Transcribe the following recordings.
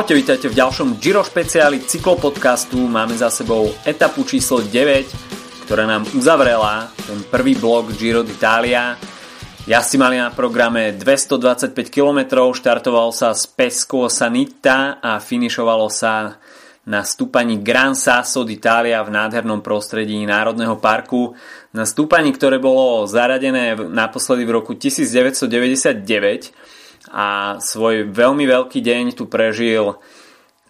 Čaute, vítajte v ďalšom Giro špeciáli cyklopodcastu. Máme za sebou etapu číslo 9, ktorá nám uzavrela ten prvý blok Giro d'Italia. Jazdci mali na programe 225 km, štartovalo sa z Pesco Sanita a finišovalo sa na stúpaní Gran Sasso d'Italia v nádhernom prostredí Národného parku. Na stúpaní, ktoré bolo zaradené naposledy v roku 1999 a svoj veľmi veľký deň tu prežil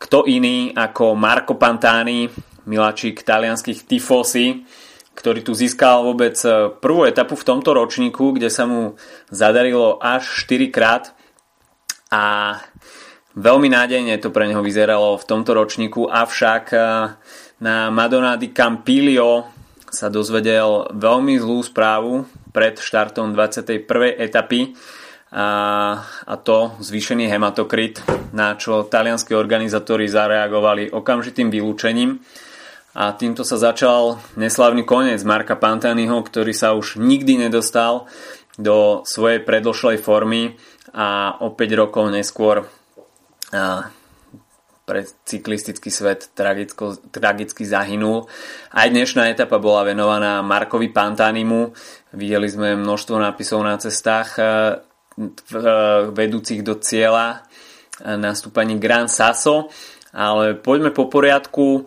kto iný ako Marco Pantani, miláčik talianských tifosi, ktorý tu získal vôbec prvú etapu v tomto ročníku, kde sa mu zadarilo až 4 krát a veľmi nádejne to pre neho vyzeralo v tomto ročníku, avšak eh, na Madonna di Campilio sa dozvedel veľmi zlú správu pred štartom 21. etapy, a, a to zvýšený hematokrit, na čo talianskí organizátori zareagovali okamžitým vylúčením a týmto sa začal neslavný koniec Marka Pantaniho, ktorý sa už nikdy nedostal do svojej predlošlej formy a o 5 rokov neskôr a, pre cyklistický svet tragicko, tragicky zahynul. Aj dnešná etapa bola venovaná Markovi Pantanimu. Videli sme množstvo nápisov na cestách vedúcich do cieľa na stúpaní Gran Sasso. Ale poďme po poriadku.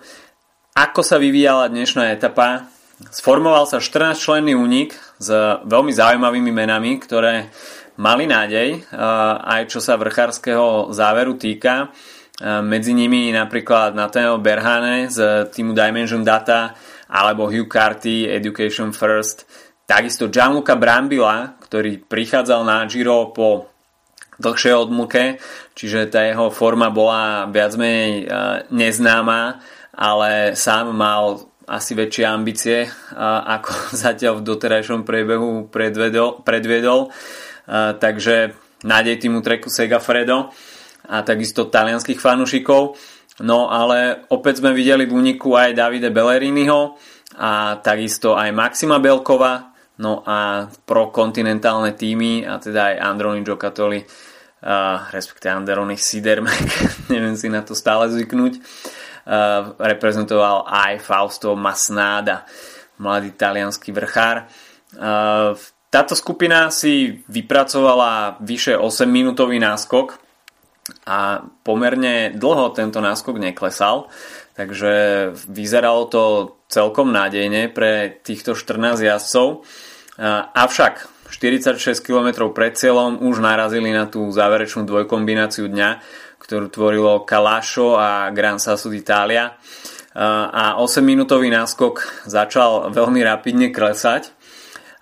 Ako sa vyvíjala dnešná etapa? Sformoval sa 14-členný únik s veľmi zaujímavými menami, ktoré mali nádej, aj čo sa vrchárskeho záveru týka. Medzi nimi napríklad Nathaniel Berhane z týmu Dimension Data alebo Hugh Carty Education First Takisto Gianluca Brambila, ktorý prichádzal na Giro po dlhšej odmlke, čiže tá jeho forma bola viac menej e, neznáma, ale sám mal asi väčšie ambície, e, ako zatiaľ v doterajšom priebehu predvedol, predviedol. E, takže nádej týmu treku Segafredo a takisto talianských fanúšikov. No ale opäť sme videli v úniku aj Davide Belleriniho a takisto aj Maxima Belkova, No a pro kontinentálne týmy, a teda aj Androni Giocattoli, uh, respektíve Androni Sidermek, neviem si na to stále zvyknúť, uh, reprezentoval aj Fausto Masnada, mladý talianský vrchár. Uh, táto skupina si vypracovala vyše 8-minútový náskok a pomerne dlho tento náskok neklesal, takže vyzeralo to celkom nádejne pre týchto 14 jazdcov. Avšak 46 km pred cieľom už narazili na tú záverečnú dvojkombináciu dňa, ktorú tvorilo Kalašo a Gran Sasso d'Italia. A 8-minútový náskok začal veľmi rapidne klesať.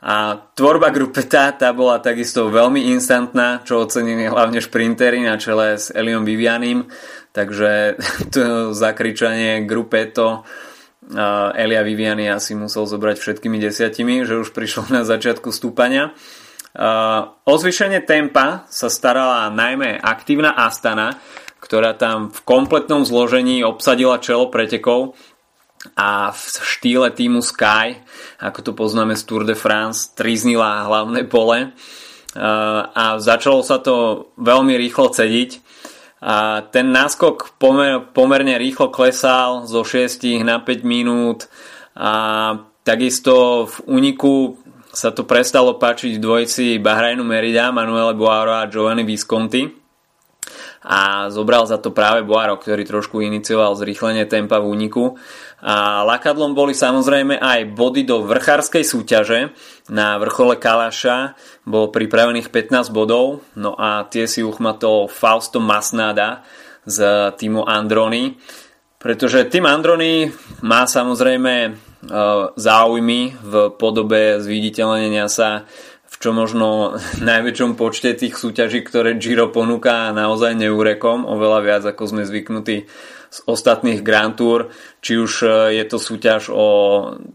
A tvorba grupeta tá bola takisto veľmi instantná, čo ocenili hlavne šprintery na čele s Eliom Vivianim. Takže to zakričanie grupeto Elia Viviani asi musel zobrať všetkými desiatimi, že už prišlo na začiatku stúpania. O zvýšenie tempa sa starala najmä aktívna Astana, ktorá tam v kompletnom zložení obsadila čelo pretekov a v štýle týmu Sky, ako to poznáme z Tour de France, triznila hlavné pole. A začalo sa to veľmi rýchlo cediť. A ten náskok pomer, pomerne rýchlo klesal zo 6 na 5 minút. A takisto v úniku sa to prestalo páčiť v dvojici Bahrajnu Merida, Manuele Boaro a Giovanni Visconti. A zobral za to práve Boaro, ktorý trošku inicioval zrýchlenie tempa v úniku a lakadlom boli samozrejme aj body do vrchárskej súťaže. Na vrchole Kalaša bolo pripravených 15 bodov, no a tie si uchmatol Fausto Masnada z týmu Androny. Pretože tým Androny má samozrejme e, záujmy v podobe zviditeľnenia sa v čo možno najväčšom počte tých súťaží, ktoré Giro ponúka naozaj neúrekom, oveľa viac ako sme zvyknutí z ostatných Grand Tour, či už e, je to súťaž o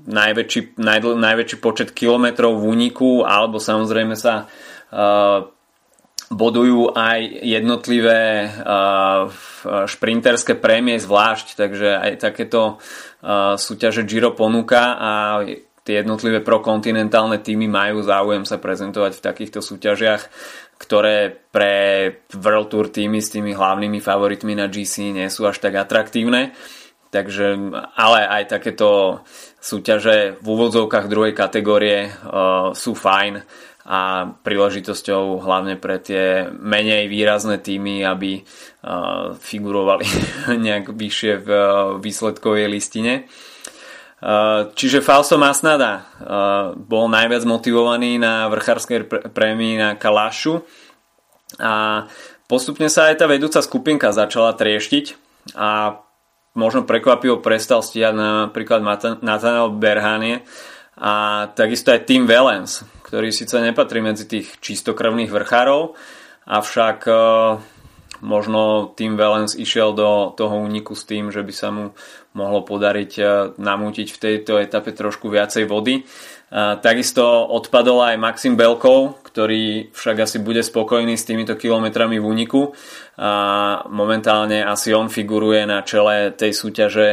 najväčší, najdl, najväčší počet kilometrov v úniku, alebo samozrejme sa uh, bodujú aj jednotlivé uh, šprinterské prémie zvlášť, takže aj takéto súťaže Giro ponúka a tie jednotlivé prokontinentálne týmy majú záujem sa prezentovať v takýchto súťažiach. ktoré pre World Tour týmy s tými hlavnými favoritmi na GC nie sú až tak atraktívne. Takže, ale aj takéto súťaže v úvodzovkách druhej kategórie uh, sú fajn a príležitosťou hlavne pre tie menej výrazné týmy, aby uh, figurovali nejak vyššie v uh, výsledkovej listine. Uh, čiže Fausto Masnada bol najviac motivovaný na vrchárskej prémii na Kalašu a postupne sa aj tá vedúca skupinka začala trieštiť a možno prekvapivo prestal stíhať napríklad Nathaniel Berhanie a takisto aj Tim Wellens, ktorý síce nepatrí medzi tých čistokrvných vrchárov, avšak e, možno Tim Wellens išiel do toho úniku s tým, že by sa mu mohlo podariť e, namútiť v tejto etape trošku viacej vody. A takisto odpadol aj Maxim Belkov, ktorý však asi bude spokojný s týmito kilometrami v úniku. A momentálne asi on figuruje na čele tej súťaže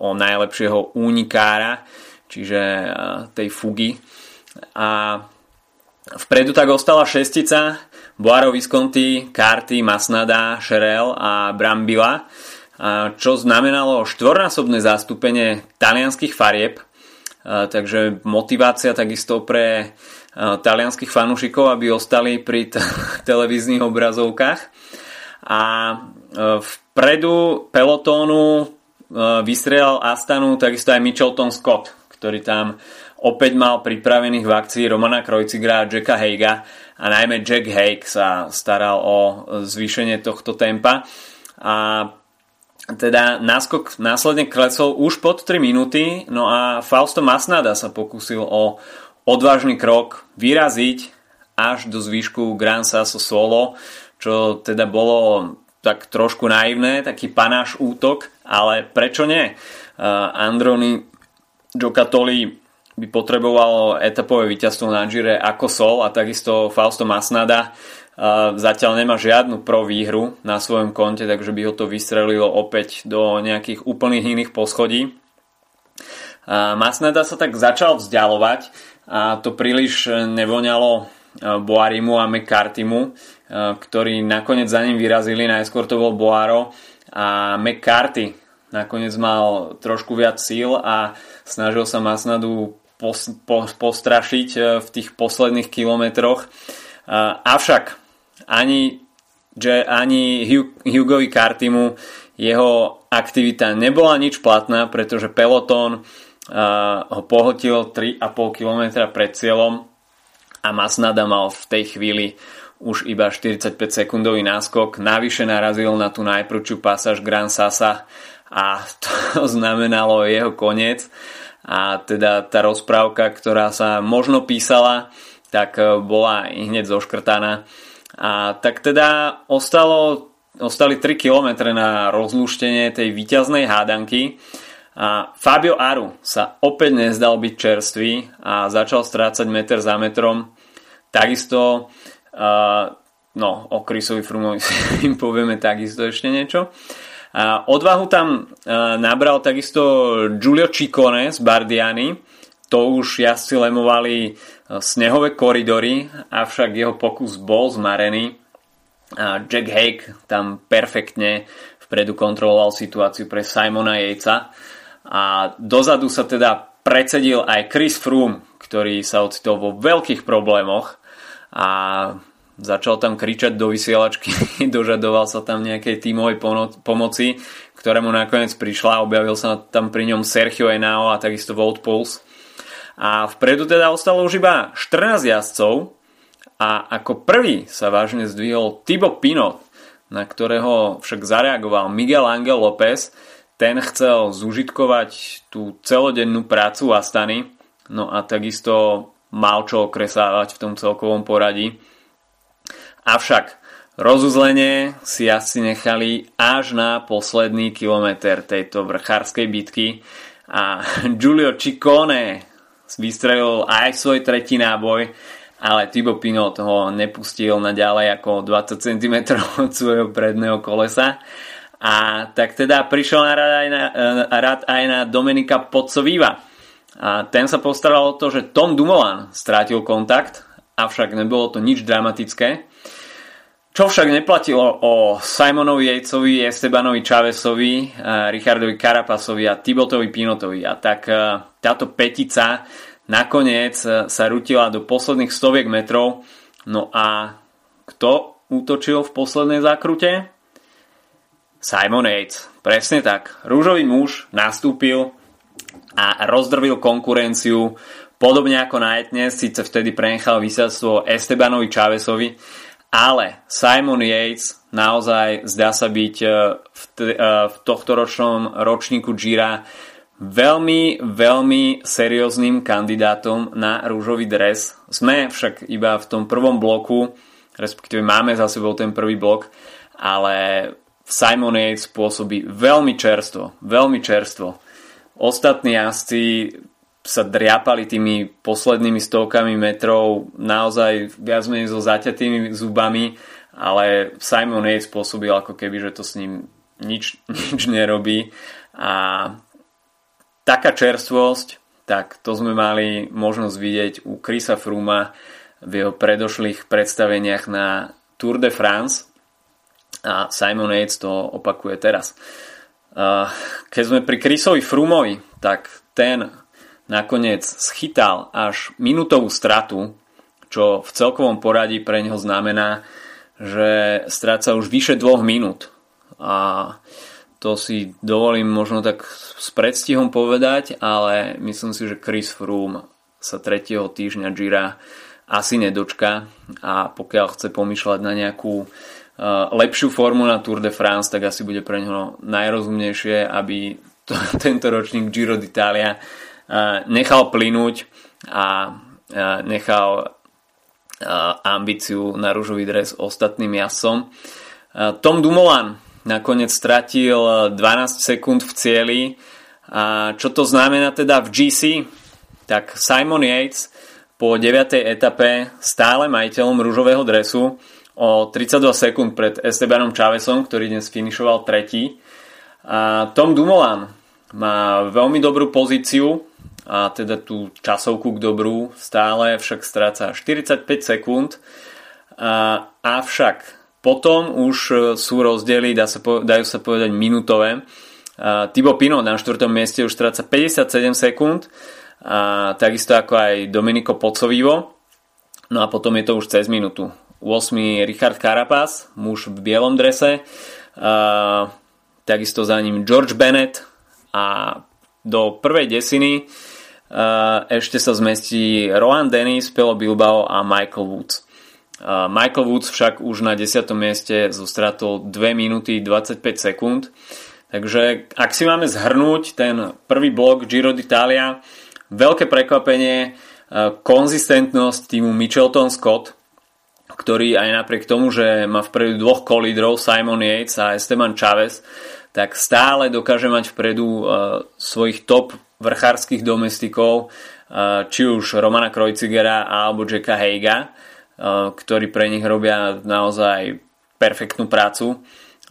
o najlepšieho únikára, čiže tej fugy a vpredu tak ostala šestica Boaro Visconti, Carty, Masnada, Sherel a Brambila, čo znamenalo štvornásobné zastúpenie talianských farieb, takže motivácia takisto pre talianských fanúšikov, aby ostali pri t- televíznych obrazovkách. A vpredu pelotónu vystrelal Astanu takisto aj Mitchelton Scott, ktorý tam opäť mal pripravených v akcii Romana Krojcigra a Jacka Heiga a najmä Jack Haig sa staral o zvýšenie tohto tempa a teda náskok následne klesol už pod 3 minúty, no a Fausto Masnada sa pokúsil o odvážny krok vyraziť až do zvýšku Grand Sasso Solo, čo teda bolo tak trošku naivné, taký panáš útok, ale prečo nie? Uh, Androni Giocattoli by potrebovalo etapové víťazstvo na Gire ako Sol a takisto Fausto Masnada zatiaľ nemá žiadnu pro výhru na svojom konte, takže by ho to vystrelilo opäť do nejakých úplných iných poschodí. Masnada sa tak začal vzdialovať a to príliš nevoňalo Boarimu a McCarthymu, ktorí nakoniec za ním vyrazili. Najskôr to bol Boaro a McCarthy nakoniec mal trošku viac síl a snažil sa Masnadu pos, po, postrašiť e, v tých posledných kilometroch. Avšak ani, že ani Hugovi Kartimu jeho aktivita nebola nič platná, pretože pelotón ho pohltil 3,5 km pred cieľom a Masnada mal v tej chvíli už iba 45 sekundový náskok. Navyše narazil na tú najprvšiu pasáž Gran Sasa a to znamenalo jeho koniec a teda tá rozprávka, ktorá sa možno písala, tak e, bola hneď zoškrtaná. A tak teda ostalo, ostali 3 km na rozlúštenie tej výťaznej hádanky a Fabio Aru sa opäť nezdal byť čerstvý a začal strácať meter za metrom. Takisto uh, no, o Chrisovi Frumovi im povieme takisto ešte niečo. A odvahu tam nabral takisto Giulio Ciccone z Bardiani. To už jazdci lemovali e, snehové koridory, avšak jeho pokus bol zmarený. A Jack Hake tam perfektne vpredu kontroloval situáciu pre Simona Jejca. A dozadu sa teda predsedil aj Chris Froome, ktorý sa ocitol vo veľkých problémoch a začal tam kričať do vysielačky, dožadoval sa tam nejakej tímovej pomoci, ktorému nakoniec prišla, objavil sa tam pri ňom Sergio Enao a takisto Wout Pouls. A vpredu teda ostalo už iba 14 jazdcov a ako prvý sa vážne zdvihol Thibaut Pinot, na ktorého však zareagoval Miguel Angel López. Ten chcel zužitkovať tú celodennú prácu Astany, no a takisto mal čo okresávať v tom celkovom poradí. Avšak rozuzlenie si asi nechali až na posledný kilometr tejto vrchárskej bitky a Giulio Ciccone vystrelil aj svoj tretí náboj, ale Thibaut Pinot ho nepustil na ďalej ako 20 cm od svojho predného kolesa. A tak teda prišiel na rad aj na, rad aj na Dominika Podcovíva. A ten sa postaral o to, že Tom Dumoulin strátil kontakt avšak nebolo to nič dramatické. Čo však neplatilo o Simonovi Yatesovi, Estebanovi Chavesovi, Richardovi Karapasovi a Tibotovi Pinotovi. A tak táto petica nakoniec sa rutila do posledných stoviek metrov. No a kto útočil v poslednej zákrute? Simon Yates. Presne tak. Rúžový muž nastúpil a rozdrvil konkurenciu podobne ako na etne, síce vtedy prenechal výsadstvo Estebanovi Chavesovi, ale Simon Yates naozaj zdá sa byť e, v, t- e, v tohto ročnom ročníku Gira veľmi, veľmi serióznym kandidátom na rúžový dres. Sme však iba v tom prvom bloku, respektíve máme za sebou ten prvý blok, ale Simon Yates pôsobí veľmi čerstvo, veľmi čerstvo. Ostatní jazdci sa driapali tými poslednými stovkami metrov naozaj viac menej so zaťatými zubami, ale Simon Yates spôsobil ako keby, že to s ním nič, nič nerobí a taká čerstvosť, tak to sme mali možnosť vidieť u Chrisa Fruma v jeho predošlých predstaveniach na Tour de France a Simon Yates to opakuje teraz. Keď sme pri Chrisovi Frumovi, tak ten nakoniec schytal až minútovú stratu, čo v celkovom poradí pre neho znamená, že stráca už vyše dvoch minút. A to si dovolím možno tak s predstihom povedať, ale myslím si, že Chris Froome sa 3. týždňa Gira asi nedočka a pokiaľ chce pomýšľať na nejakú uh, lepšiu formu na Tour de France, tak asi bude pre neho najrozumnejšie, aby to, tento ročník Giro d'Italia nechal plynúť a nechal ambíciu na rúžový dres ostatným jasom. Tom Dumoulin nakoniec stratil 12 sekúnd v cieli. A čo to znamená teda v GC? Tak Simon Yates po 9. etape stále majiteľom rúžového dresu o 32 sekúnd pred Estebanom Chavesom, ktorý dnes finišoval tretí. A Tom Dumoulin má veľmi dobrú pozíciu, a teda tú časovku k dobru stále však stráca 45 sekúnd. A, avšak potom už sú rozdiely, dá sa, dajú sa povedať minútové. A, Thibaut Pinot na 4. mieste už stráca 57 sekúnd, a takisto ako aj Domenico Pocovivo. No a potom je to už cez minútu. 8. Richard Carapaz, muž v bielom drese. A, takisto za ním George Bennett a do prvej desiny ešte sa zmestí Rohan Dennis, Pelo Bilbao a Michael Woods. Michael Woods však už na 10. mieste zostratol 2 minúty 25 sekúnd. Takže ak si máme zhrnúť ten prvý blok Giro d'Italia, veľké prekvapenie, konzistentnosť týmu Michelton Scott, ktorý aj napriek tomu, že má vpredu dvoch kolídrov Simon Yates a Esteban Chavez, tak stále dokáže mať vpredu svojich top vrchárskych domestikov, eh, či už Romana Krojcigera alebo Jacka Heiga, eh, ktorí pre nich robia naozaj perfektnú prácu.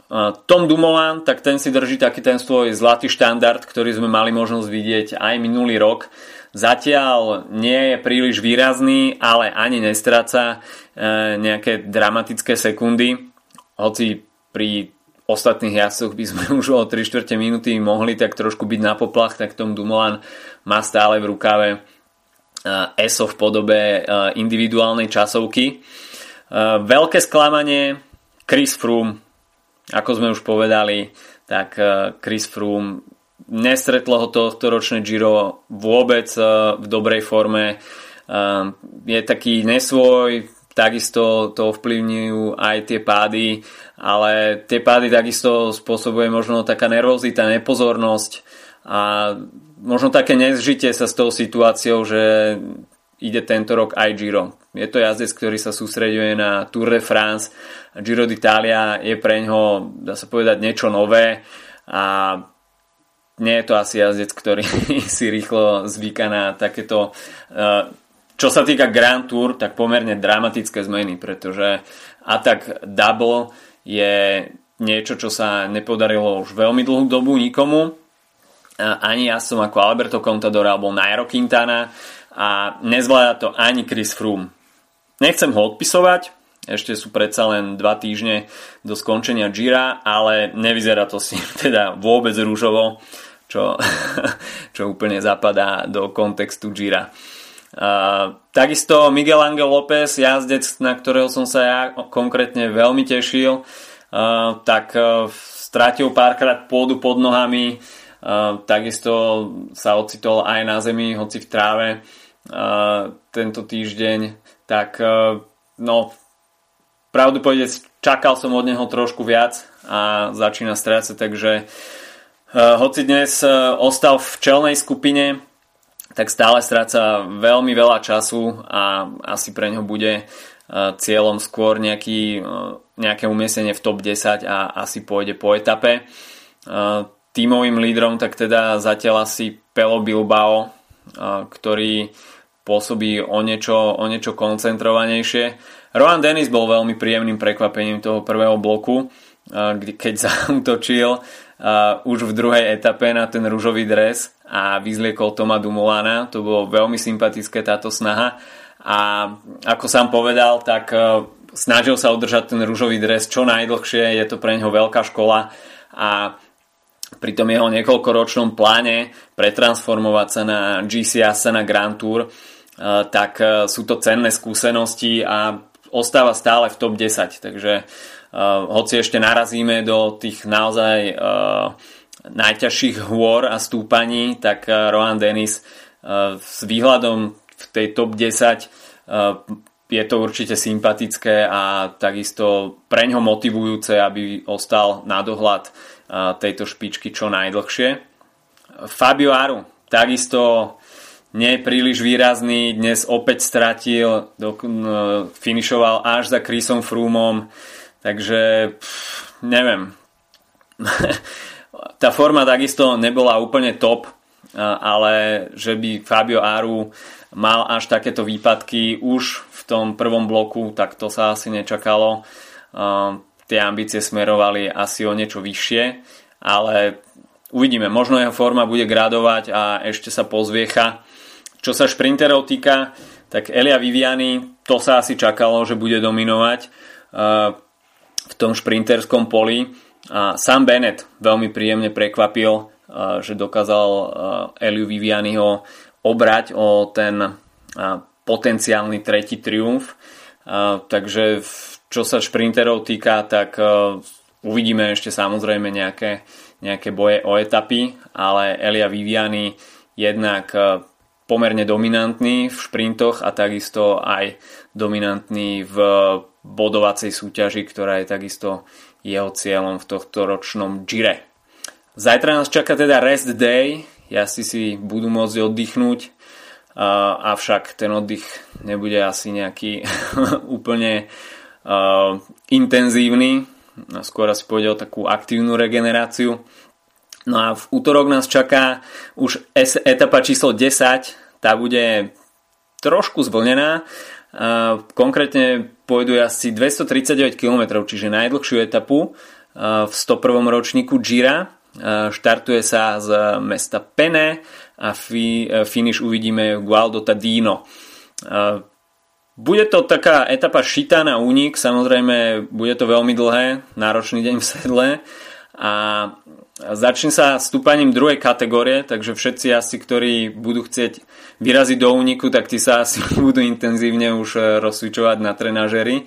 Eh, Tom Dumoulin, tak ten si drží taký ten svoj zlatý štandard, ktorý sme mali možnosť vidieť aj minulý rok. Zatiaľ nie je príliš výrazný, ale ani nestráca nejaké dramatické sekundy, hoci pri ostatných jazdcoch by sme už o 3 čtvrte minúty mohli tak trošku byť na poplach, tak Tom Dumoulin má stále v rukave ESO v podobe individuálnej časovky. Veľké sklamanie Chris Froome, ako sme už povedali, tak Chris Froome nestretlo ho tohto ročné Giro vôbec v dobrej forme. Je taký nesvoj, takisto to ovplyvňujú aj tie pády, ale tie pády takisto spôsobuje možno taká nervozita, nepozornosť a možno také nezžitie sa s tou situáciou, že ide tento rok aj Giro. Je to jazdec, ktorý sa sústreďuje na Tour de France. Giro d'Italia je pre ňo, dá sa povedať, niečo nové a nie je to asi jazdec, ktorý si rýchlo zvyká na takéto uh, čo sa týka Grand Tour, tak pomerne dramatické zmeny, pretože atak double je niečo, čo sa nepodarilo už veľmi dlhú dobu nikomu. Ani ja som ako Alberto Contador alebo Nairo Quintana a nezvláda to ani Chris Froome. nechcem ho odpisovať, ešte sú predsa len dva týždne do skončenia Gira, ale nevyzerá to si teda vôbec rúžovo, čo, čo úplne zapadá do kontextu Gira. Takisto Miguel Angel López, jazdec, na ktorého som sa ja konkrétne veľmi tešil, uh, tak uh, stratil párkrát pôdu pod nohami, uh, takisto sa ocitol aj na zemi, hoci v tráve uh, tento týždeň, tak uh, no pravdu povedať, čakal som od neho trošku viac a začína strácať, takže uh, hoci dnes uh, ostal v čelnej skupine, tak stále stráca veľmi veľa času a asi pre ňo bude e, cieľom skôr nejaký, e, nejaké umiestnenie v top 10 a asi pôjde po etape. E, tímovým lídrom tak teda zatiaľ asi Pelo Bilbao, ktorý pôsobí o niečo, o niečo koncentrovanejšie. Rohan Dennis bol veľmi príjemným prekvapením toho prvého bloku, keď zautočil už v druhej etape na ten rúžový dres a vyzliekol Toma Dumulana. To bolo veľmi sympatické táto snaha. A ako sám povedal, tak e, snažil sa udržať ten rúžový dres čo najdlhšie, je to pre neho veľká škola a pri tom jeho niekoľkoročnom pláne pretransformovať sa na GCS, na Grand Tour, e, tak e, sú to cenné skúsenosti a ostáva stále v top 10, takže hoci ešte narazíme do tých naozaj najťažších hôr a stúpaní, tak eh, Rohan Dennis eh, s výhľadom v tej top 10 eh, je to určite sympatické a takisto pre ňo motivujúce, aby ostal na dohľad tejto špičky čo najdlhšie. Fabio Aru takisto nie príliš výrazný, dnes opäť stratil, finišoval až za Chrisom Froomom, takže pff, neviem. Tá forma takisto nebola úplne top, ale že by Fabio Aru mal až takéto výpadky už v tom prvom bloku, tak to sa asi nečakalo. Tie ambície smerovali asi o niečo vyššie, ale uvidíme, možno jeho forma bude gradovať a ešte sa pozviecha. Čo sa šprinterov týka, tak Elia Viviani, to sa asi čakalo, že bude dominovať v tom šprinterskom poli a Sam Bennett veľmi príjemne prekvapil, že dokázal Eliu Vivianiho obrať o ten potenciálny tretí triumf. Takže čo sa šprinterov týka, tak uvidíme ešte samozrejme nejaké, nejaké boje o etapy, ale Elia Viviani jednak pomerne dominantný v šprintoch a takisto aj dominantný v bodovacej súťaži, ktorá je takisto jeho cieľom v tohto ročnom Gire. Zajtra nás čaká teda rest day, jazdci si budú môcť oddychnúť, avšak ten oddych nebude asi nejaký úplne intenzívny, skôr asi pôjde o takú aktívnu regeneráciu. No a v útorok nás čaká už etapa číslo 10, tá bude trošku zvlnená, Konkrétne pôjdu asi 239 km, čiže najdlhšiu etapu v 101. ročníku Gira. Štartuje sa z mesta Pene a finish uvidíme v Gualdo Tadino. Bude to taká etapa šitá na únik, samozrejme bude to veľmi dlhé, náročný deň v sedle a Začne sa stúpaním druhej kategórie, takže všetci asi, ktorí budú chcieť vyraziť do úniku, tak tí sa asi budú intenzívne už eh, rozsvičovať na trenažery eh,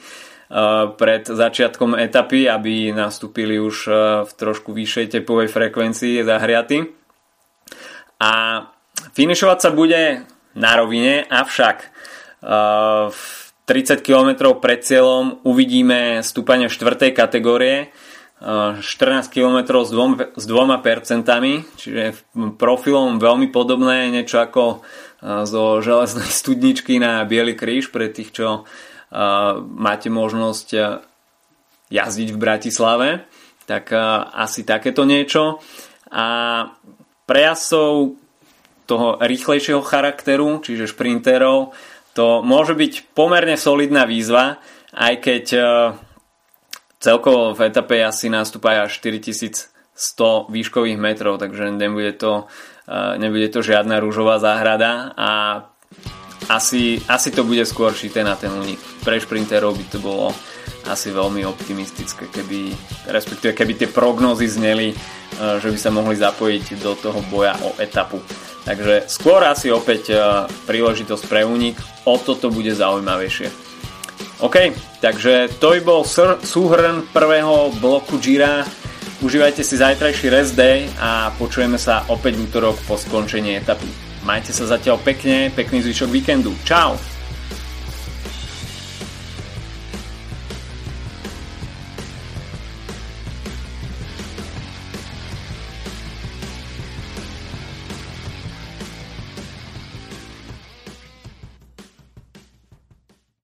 pred začiatkom etapy, aby nastúpili už eh, v trošku vyššej tepovej frekvencii zahriaty. A finišovať sa bude na rovine, avšak v 30 km pred cieľom uvidíme stúpanie 4. kategórie, 14 km s, dvom, s dvoma percentami, čiže profilom veľmi podobné, niečo ako zo železnej studničky na Bielý kríž pre tých, čo máte možnosť jazdiť v Bratislave, tak asi takéto niečo. A prejasov toho rýchlejšieho charakteru, čiže šprinterov, to môže byť pomerne solidná výzva, aj keď Celkovo v etape asi nastúpa až 4100 výškových metrov, takže nebude to, nebude to žiadna rúžová záhrada a asi, asi to bude skôr šité na ten únik. Pre šprinterov by to bolo asi veľmi optimistické, keby, respektíve keby tie prognózy zneli, e, že by sa mohli zapojiť do toho boja o etapu. Takže skôr asi opäť e, príležitosť pre únik, o toto bude zaujímavejšie. OK, takže to by bol súhrn prvého bloku Gira. Užívajte si zajtrajší rest day a počujeme sa opäť v útorok po skončení etapy. Majte sa zatiaľ pekne, pekný zvyšok víkendu. Čau!